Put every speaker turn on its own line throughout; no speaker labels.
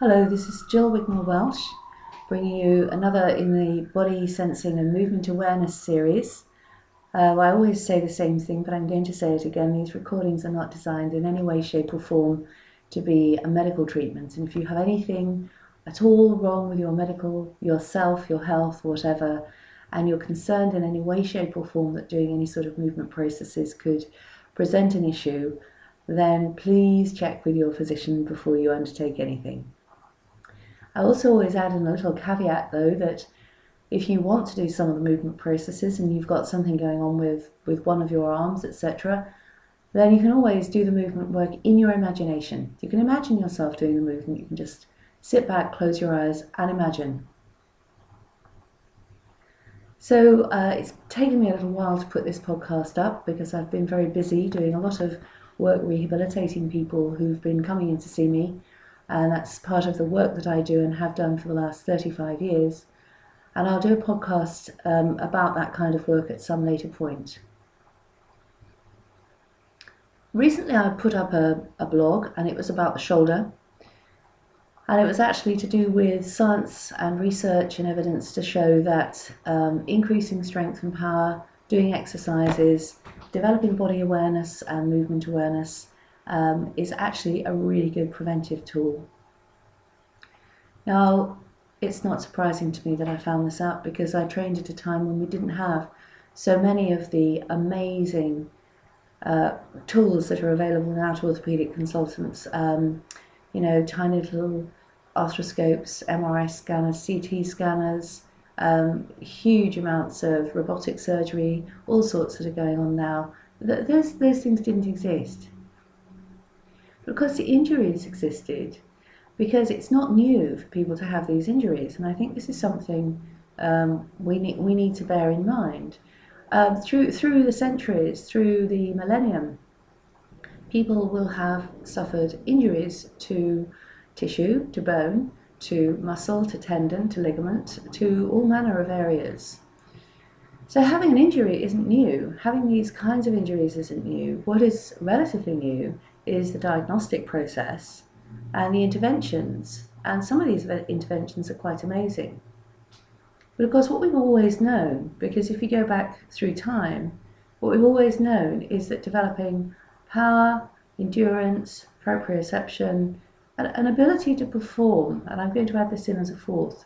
Hello, this is Jill Wigmore Welsh, bringing you another in the Body Sensing and Movement Awareness series. Uh, I always say the same thing, but I'm going to say it again. These recordings are not designed in any way, shape, or form to be a medical treatment. And if you have anything at all wrong with your medical, yourself, your health, whatever, and you're concerned in any way, shape, or form that doing any sort of movement processes could present an issue, then please check with your physician before you undertake anything. I also always add in a little caveat though that if you want to do some of the movement processes and you've got something going on with, with one of your arms, etc., then you can always do the movement work in your imagination. You can imagine yourself doing the movement. You can just sit back, close your eyes, and imagine. So uh, it's taken me a little while to put this podcast up because I've been very busy doing a lot of work rehabilitating people who've been coming in to see me and that's part of the work that I do and have done for the last 35 years. And I'll do a podcast um, about that kind of work at some later point. Recently, I put up a, a blog, and it was about the shoulder. And it was actually to do with science and research and evidence to show that um, increasing strength and power, doing exercises, developing body awareness and movement awareness um, is actually a really good preventive tool. Now, it's not surprising to me that I found this out because I trained at a time when we didn't have so many of the amazing uh, tools that are available now to orthopedic consultants. Um, you know, tiny little arthroscopes, MRI scanners, CT scanners, um, huge amounts of robotic surgery, all sorts that are going on now. Those, those things didn't exist because the injuries existed, because it's not new for people to have these injuries, and I think this is something um, we need we need to bear in mind. Um, through through the centuries, through the millennium, people will have suffered injuries to tissue, to bone, to muscle, to tendon, to ligament, to all manner of areas. So having an injury isn't new. Having these kinds of injuries isn't new. What is relatively new is the diagnostic process and the interventions. And some of these interventions are quite amazing. But of course, what we've always known, because if you go back through time, what we've always known is that developing power, endurance, proprioception, and an ability to perform, and I'm going to add this in as a fourth,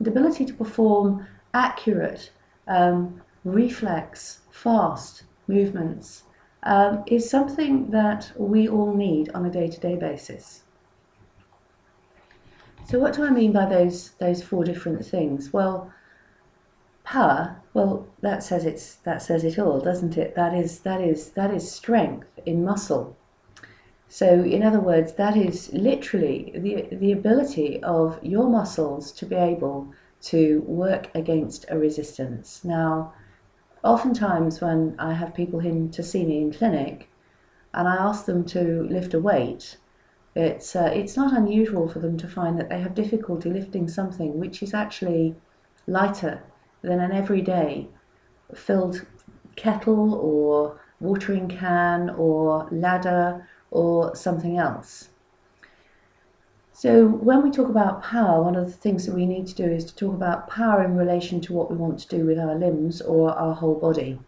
the ability to perform accurate, um, reflex, fast movements um, is something that we all need on a day-to-day basis. So what do I mean by those those four different things? Well, power. Well, that says it's that says it all, doesn't it? That is that is that is strength in muscle. So, in other words, that is literally the the ability of your muscles to be able to work against a resistance. Now, oftentimes when I have people in to see me in clinic and I ask them to lift a weight, it's, uh, it's not unusual for them to find that they have difficulty lifting something which is actually lighter than an everyday filled kettle or watering can or ladder or something else. So, when we talk about power, one of the things that we need to do is to talk about power in relation to what we want to do with our limbs or our whole body.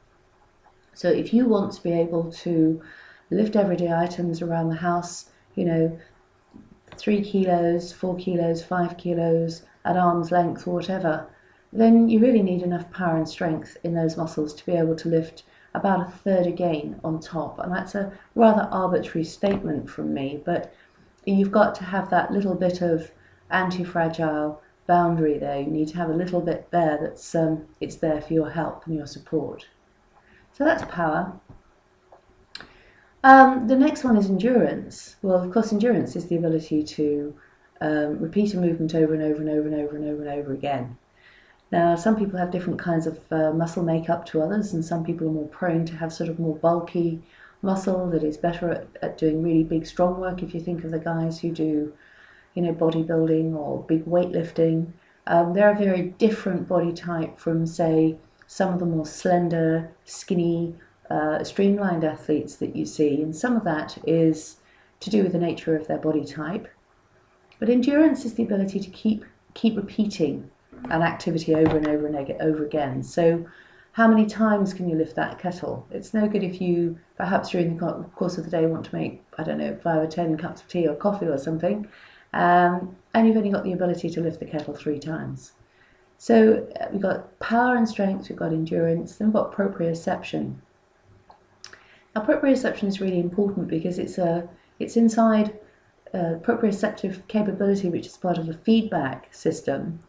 So, if you want to be able to lift everyday items around the house, you know, three kilos, four kilos, five kilos at arm's length, or whatever, then you really need enough power and strength in those muscles to be able to lift about a third again on top. And that's a rather arbitrary statement from me, but you've got to have that little bit of anti-fragile boundary there. You need to have a little bit there that's um, it's there for your help and your support. So that's power. Um, the next one is endurance. Well, of course, endurance is the ability to um, repeat a movement over and over and over and over and over and over again. Now, some people have different kinds of uh, muscle makeup to others, and some people are more prone to have sort of more bulky muscle that is better at, at doing really big strong work if you think of the guys who do you know bodybuilding or big weightlifting. Um, they're a very different body type from say some of the more slender skinny uh, streamlined athletes that you see. And some of that is to do with the nature of their body type. But endurance is the ability to keep keep repeating an activity over and over and over again. So how many times can you lift that kettle? It's no good if you perhaps during the course of the day want to make I don't know five or ten cups of tea or coffee or something, um, and you've only got the ability to lift the kettle three times. So uh, we've got power and strength, we've got endurance, then we've got proprioception. Now proprioception is really important because it's a it's inside uh, proprioceptive capability, which is part of a feedback system,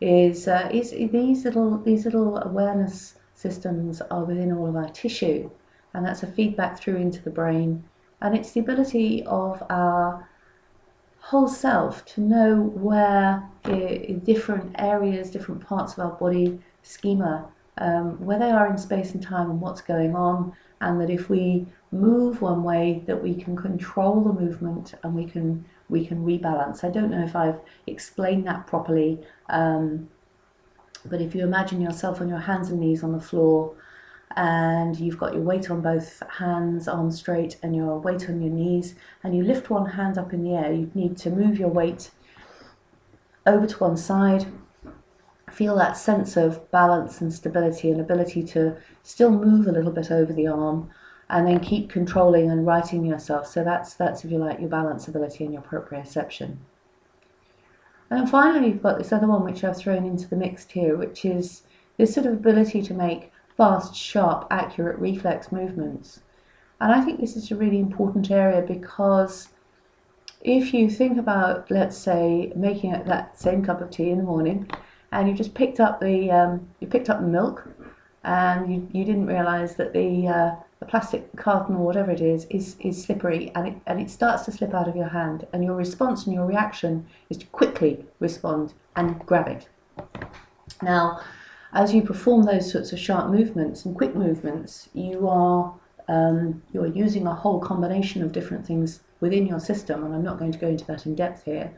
is uh, is these little these little awareness systems are within all of our tissue, and that's a feedback through into the brain, and it's the ability of our whole self to know where in different areas, different parts of our body schema, um, where they are in space and time and what's going on, and that if we move one way, that we can control the movement and we can we can rebalance. I don't know if I've explained that properly, um, but if you imagine yourself on your hands and knees on the floor and you've got your weight on both hands, arms straight, and your weight on your knees, and you lift one hand up in the air, you need to move your weight over to one side. Feel that sense of balance and stability and ability to still move a little bit over the arm and then keep controlling and righting yourself. So that's that's if you like your balance ability and your proprioception. And then finally you've got this other one which I've thrown into the mix here, which is this sort of ability to make fast, sharp, accurate reflex movements. And I think this is a really important area because if you think about, let's say, making that same cup of tea in the morning, and you just picked up the um, you picked up the milk, and you, you didn't realise that the uh, the plastic carton or whatever it is is is slippery and it and it starts to slip out of your hand, and your response and your reaction is to quickly respond and grab it. Now, as you perform those sorts of sharp movements and quick movements, you are um, you are using a whole combination of different things within your system, and I'm not going to go into that in depth here.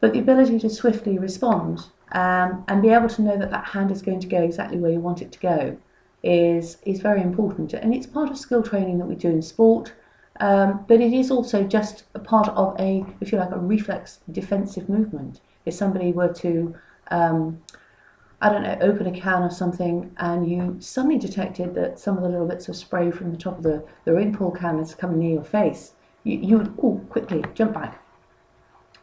But the ability to swiftly respond um, and be able to know that that hand is going to go exactly where you want it to go is is very important, and it's part of skill training that we do in sport. Um, but it is also just a part of a, if you like, a reflex defensive movement. If somebody were to um, I don't know, open a can or something, and you suddenly detected that some of the little bits of spray from the top of the, the ring pull can is coming near your face, you, you would oh, quickly jump back.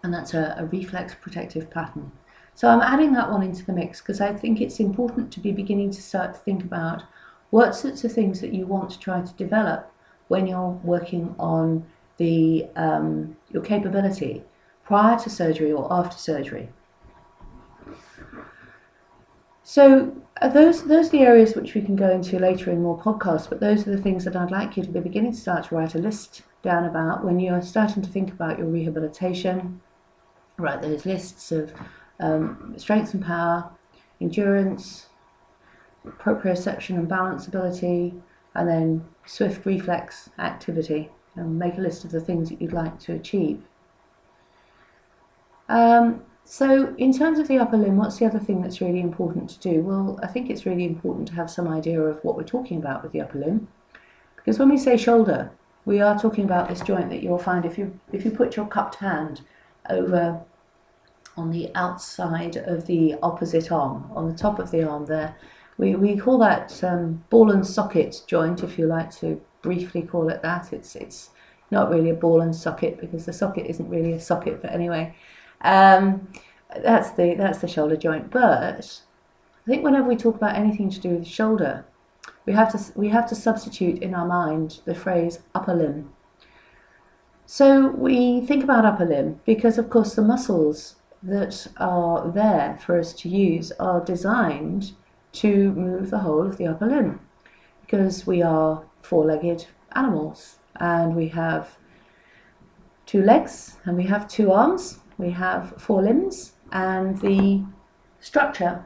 And that's a, a reflex protective pattern. So I'm adding that one into the mix because I think it's important to be beginning to start to think about what sorts of things that you want to try to develop when you're working on the um, your capability prior to surgery or after surgery. So uh, those those are the areas which we can go into later in more podcasts. But those are the things that I'd like you to be beginning to start to write a list down about when you're starting to think about your rehabilitation. Write those lists of um, strength and power, endurance, proprioception and balance ability, and then swift reflex activity. And make a list of the things that you'd like to achieve. Um, so, in terms of the upper limb, what's the other thing that's really important to do? Well, I think it's really important to have some idea of what we're talking about with the upper limb. Because when we say shoulder, we are talking about this joint that you'll find if you if you put your cupped hand over on the outside of the opposite arm, on the top of the arm there. We, we call that um, ball and socket joint, if you like to briefly call it that. It's, it's not really a ball and socket because the socket isn't really a socket, but anyway. Um, that's the that's the shoulder joint. But I think whenever we talk about anything to do with the shoulder, we have to we have to substitute in our mind the phrase upper limb. So we think about upper limb because, of course, the muscles that are there for us to use are designed to move the whole of the upper limb because we are four-legged animals and we have two legs and we have two arms we have four limbs and the structure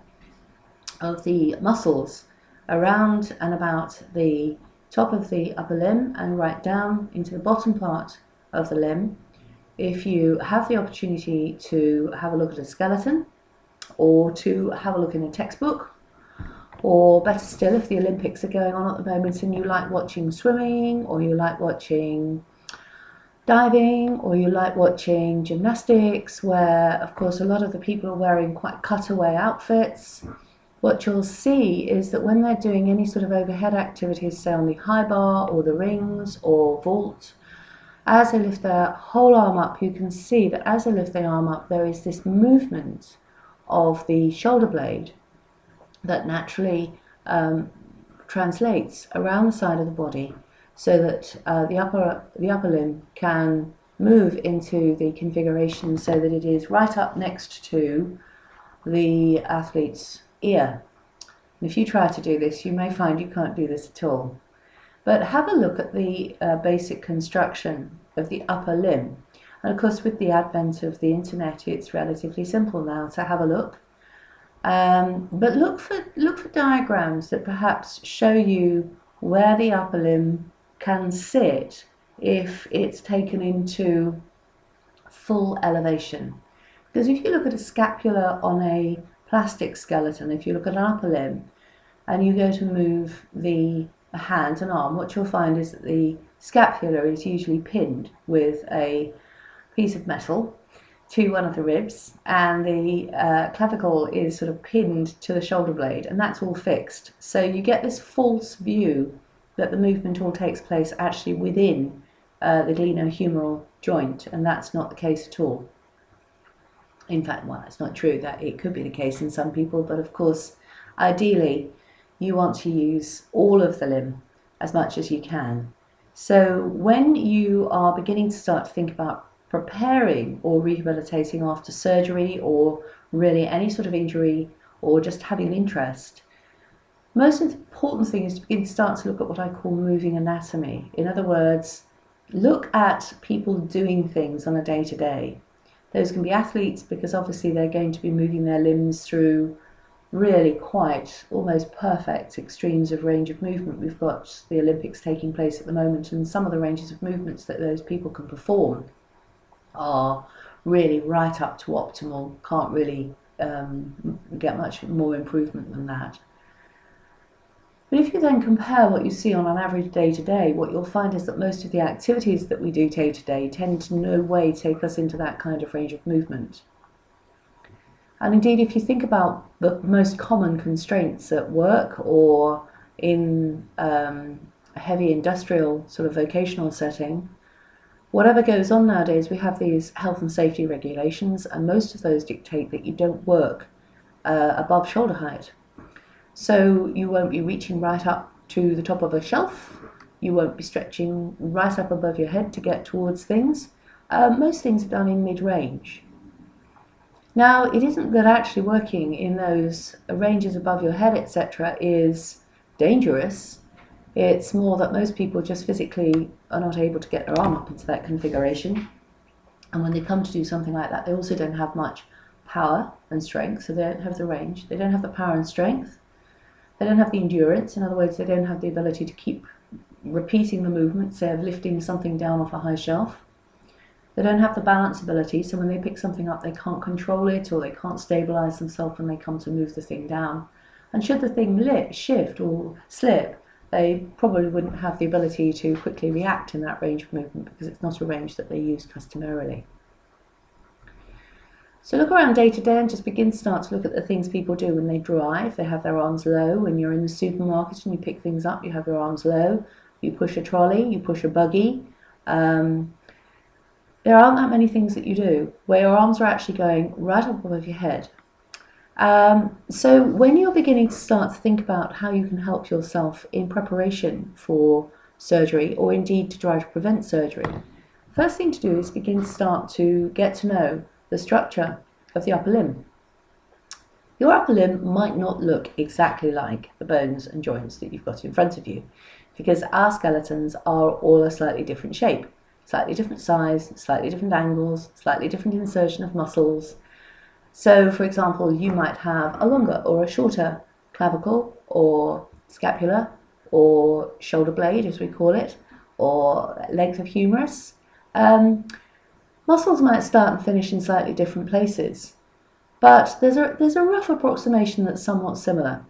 of the muscles around and about the top of the upper limb and right down into the bottom part of the limb. If you have the opportunity to have a look at a skeleton or to have a look in a textbook, or better still, if the Olympics are going on at the moment and you like watching swimming or you like watching diving or you like watching gymnastics, where of course a lot of the people are wearing quite cutaway outfits, what you'll see is that when they're doing any sort of overhead activities, say on the high bar or the rings or vault, as they lift their whole arm up, you can see that as they lift their arm up, there is this movement of the shoulder blade that naturally um, translates around the side of the body so that uh, the upper the upper limb can move into the configuration so that it is right up next to the athlete's ear. And if you try to do this, you may find you can't do this at all. But have a look at the uh, basic construction of the upper limb. And of course, with the advent of the internet, it's relatively simple now to have a look. Um, but look for look for diagrams that perhaps show you where the upper limb can sit if it's taken into full elevation. Because if you look at a scapula on a plastic skeleton, if you look at an upper limb and you go to move the hand and arm, what you'll find is that the scapula is usually pinned with a piece of metal to one of the ribs, and the uh, clavicle is sort of pinned to the shoulder blade, and that's all fixed. So you get this false view that the movement all takes place actually within uh, the glenohumeral joint, and that's not the case at all. In fact, well, it's not true that it could be the case in some people, but of course, ideally, you want to use all of the limb as much as you can. So when you are beginning to start to think about preparing or rehabilitating after surgery or really any sort of injury or just having an interest, most important thing is to begin to start to look at what I call moving anatomy. In other words, look at people doing things on a day to day. Those can be athletes because obviously they're going to be moving their limbs through really quite almost perfect extremes of range of movement. We've got the Olympics taking place at the moment, and some of the ranges of movements that those people can perform are really right up to optimal, can't really um, get much more improvement than that. But if you then compare what you see on an average day to day, what you'll find is that most of the activities that we do day to day tend to no way take us into that kind of range of movement. And indeed, if you think about the most common constraints at work or in um, a heavy industrial sort of vocational setting, whatever goes on nowadays, we have these health and safety regulations, and most of those dictate that you don't work uh, above shoulder height. So you won't be reaching right up to the top of a shelf. You won't be stretching right up above your head to get towards things. Uh, most things are done in mid range. Now, it isn't that actually working in those ranges above your head, etc., is dangerous. It's more that most people just physically are not able to get their arm up into that configuration. And when they come to do something like that, they also don't have much power and strength, so they don't have the range. They don't have the power and strength. They don't have the endurance, in other words, they don't have the ability to keep repeating the movement, say of lifting something down off a high shelf. They don't have the balance ability, so when they pick something up, they can't control it or they can't stabilize themselves when they come to move the thing down. And should the thing lit, shift or slip, they probably wouldn't have the ability to quickly react in that range of movement because it's not a range that they use customarily. So look around day to day and just begin to start to look at the things people do when they drive. They have their arms low. When you're in the supermarket and you pick things up, you have your arms low. You push a trolley, you push a buggy. Um, there aren't that many things that you do where your arms are actually going right up above your head. Um, so when you're beginning to start to think about how you can help yourself in preparation for surgery or indeed to try to prevent surgery, first thing to do is begin to start to get to know the structure of the upper limb. Your upper limb might not look exactly like the bones and joints that you've got in front of you because our skeletons are all a slightly different shape, slightly different size, slightly different angles, slightly different insertion of muscles. So, for example, you might have a longer or a shorter clavicle or scapula or shoulder blade, as we call it, or length of humerus. Um, Muscles might start and finish in slightly different places, but there's a, there's a rough approximation that's somewhat similar.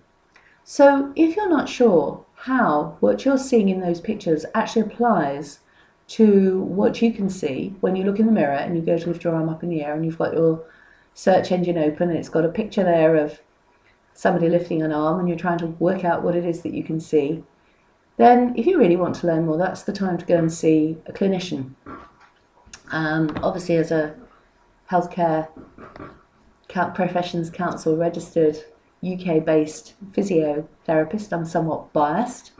So if you're not sure how what you're seeing in those pictures actually applies to what you can see when you look in the mirror and you go to lift your arm up in the air and you've got your search engine open and it's got a picture there of somebody lifting an arm and you're trying to work out what it is that you can see, then if you really want to learn more, that's the time to go and see a clinician. Um, obviously, as a healthcare professions council registered UK based physiotherapist, I'm somewhat biased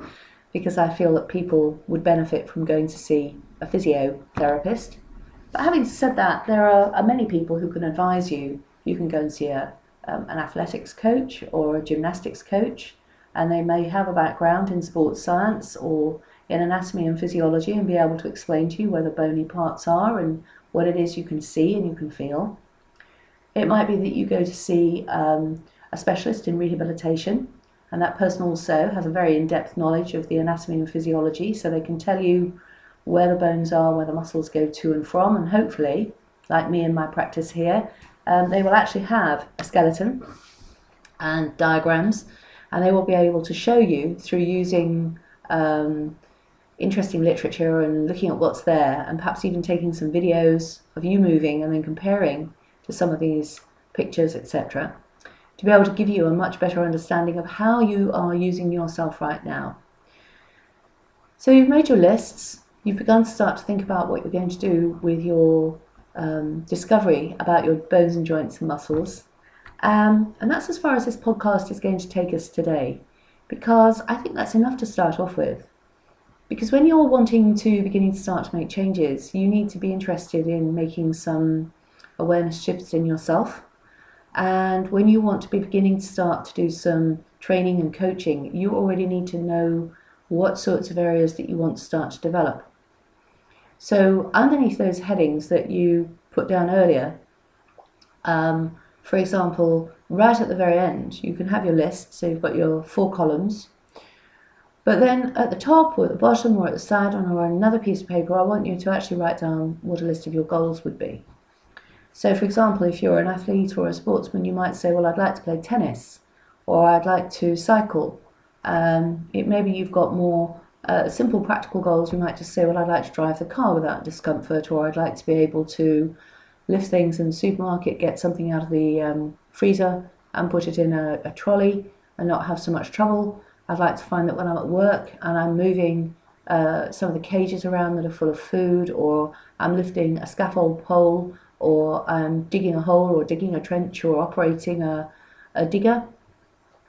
because I feel that people would benefit from going to see a physiotherapist. But having said that, there are, are many people who can advise you. You can go and see a, um, an athletics coach or a gymnastics coach, and they may have a background in sports science or in anatomy and physiology and be able to explain to you where the bony parts are and what it is you can see and you can feel. It might be that you go to see um, a specialist in rehabilitation and that person also has a very in-depth knowledge of the anatomy and physiology so they can tell you where the bones are where the muscles go to and from and hopefully like me in my practice here um, they will actually have a skeleton and diagrams and they will be able to show you through using um, interesting literature and looking at what's there and perhaps even taking some videos of you moving and then comparing to some of these pictures etc to be able to give you a much better understanding of how you are using yourself right now. So you've made your lists, you've begun to start to think about what you're going to do with your um, discovery about your bones and joints and muscles. Um, and that's as far as this podcast is going to take us today, because I think that's enough to start off with. Because when you're wanting to beginning to start to make changes, you need to be interested in making some awareness shifts in yourself and when you want to be beginning to start to do some training and coaching, you already need to know what sorts of areas that you want to start to develop. So, underneath those headings that you put down earlier, um, for example, right at the very end, you can have your list. So, you've got your four columns. But then at the top or at the bottom or at the side or on another piece of paper, I want you to actually write down what a list of your goals would be. So, for example, if you're an athlete or a sportsman, you might say, Well, I'd like to play tennis, or I'd like to cycle. Um, it, maybe you've got more uh, simple practical goals. You might just say, Well, I'd like to drive the car without discomfort, or I'd like to be able to lift things in the supermarket, get something out of the um, freezer and put it in a, a trolley and not have so much trouble. I'd like to find that when I'm at work and I'm moving uh, some of the cages around that are full of food, or I'm lifting a scaffold pole or um, digging a hole or digging a trench or operating a, a digger,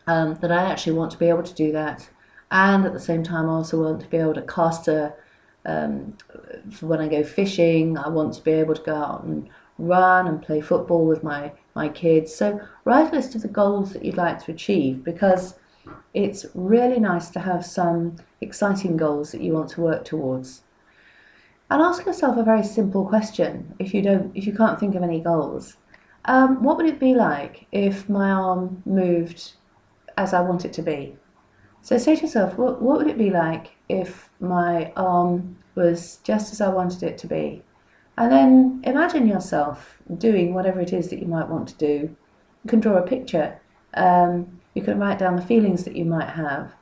um, that I actually want to be able to do that. And at the same time, I also want to be able to cast a, um, when I go fishing, I want to be able to go out and run and play football with my, my kids. So write a list of the goals that you'd like to achieve because it's really nice to have some exciting goals that you want to work towards. And ask yourself a very simple question if you don't if you can't think of any goals. Um, what would it be like if my arm moved as I want it to be? So say to yourself, what, what would it be like if my arm was just as I wanted it to be? And then imagine yourself doing whatever it is that you might want to do. You can draw a picture. Um, you can write down the feelings that you might have.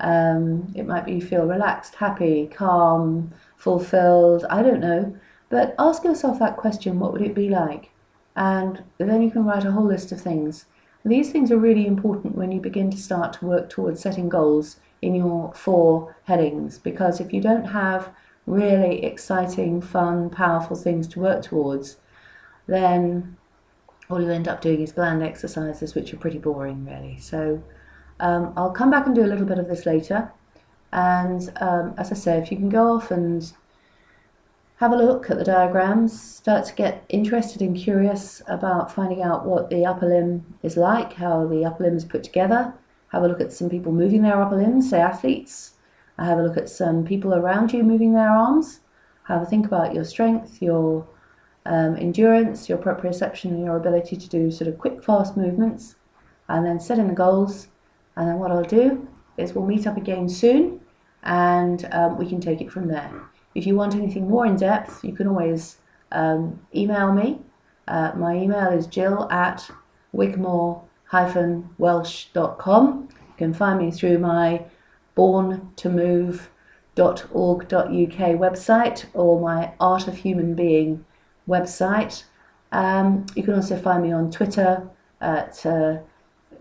Um, it might be you feel relaxed, happy, calm, fulfilled, I don't know. But ask yourself that question what would it be like? And then you can write a whole list of things. These things are really important when you begin to start to work towards setting goals in your four headings because if you don't have really exciting, fun, powerful things to work towards, then all you end up doing is bland exercises which are pretty boring, really. So um, I'll come back and do a little bit of this later. And um, as I say, if you can go off and have a look at the diagrams, start to get interested and curious about finding out what the upper limb is like, how the upper limb is put together. Have a look at some people moving their upper limbs, say athletes. Have a look at some people around you moving their arms. Have a think about your strength, your um, endurance, your proprioception, and your ability to do sort of quick, fast movements. And then set in the goals. And then what I'll do is we'll meet up again soon and um, we can take it from there. If you want anything more in depth, you can always um, email me. Uh, my email is jill at wigmore-welsh.com. You can find me through my Born to Move website or my Art of Human Being website. Um, you can also find me on Twitter at uh,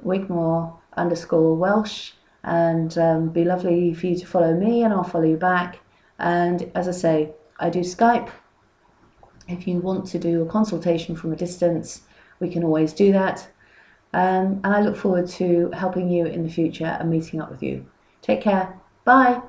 Wigmore underscore Welsh and um, be lovely for you to follow me and I'll follow you back. And as I say, I do Skype. If you want to do a consultation from a distance, we can always do that. Um, and I look forward to helping you in the future and meeting up with you. Take care. Bye.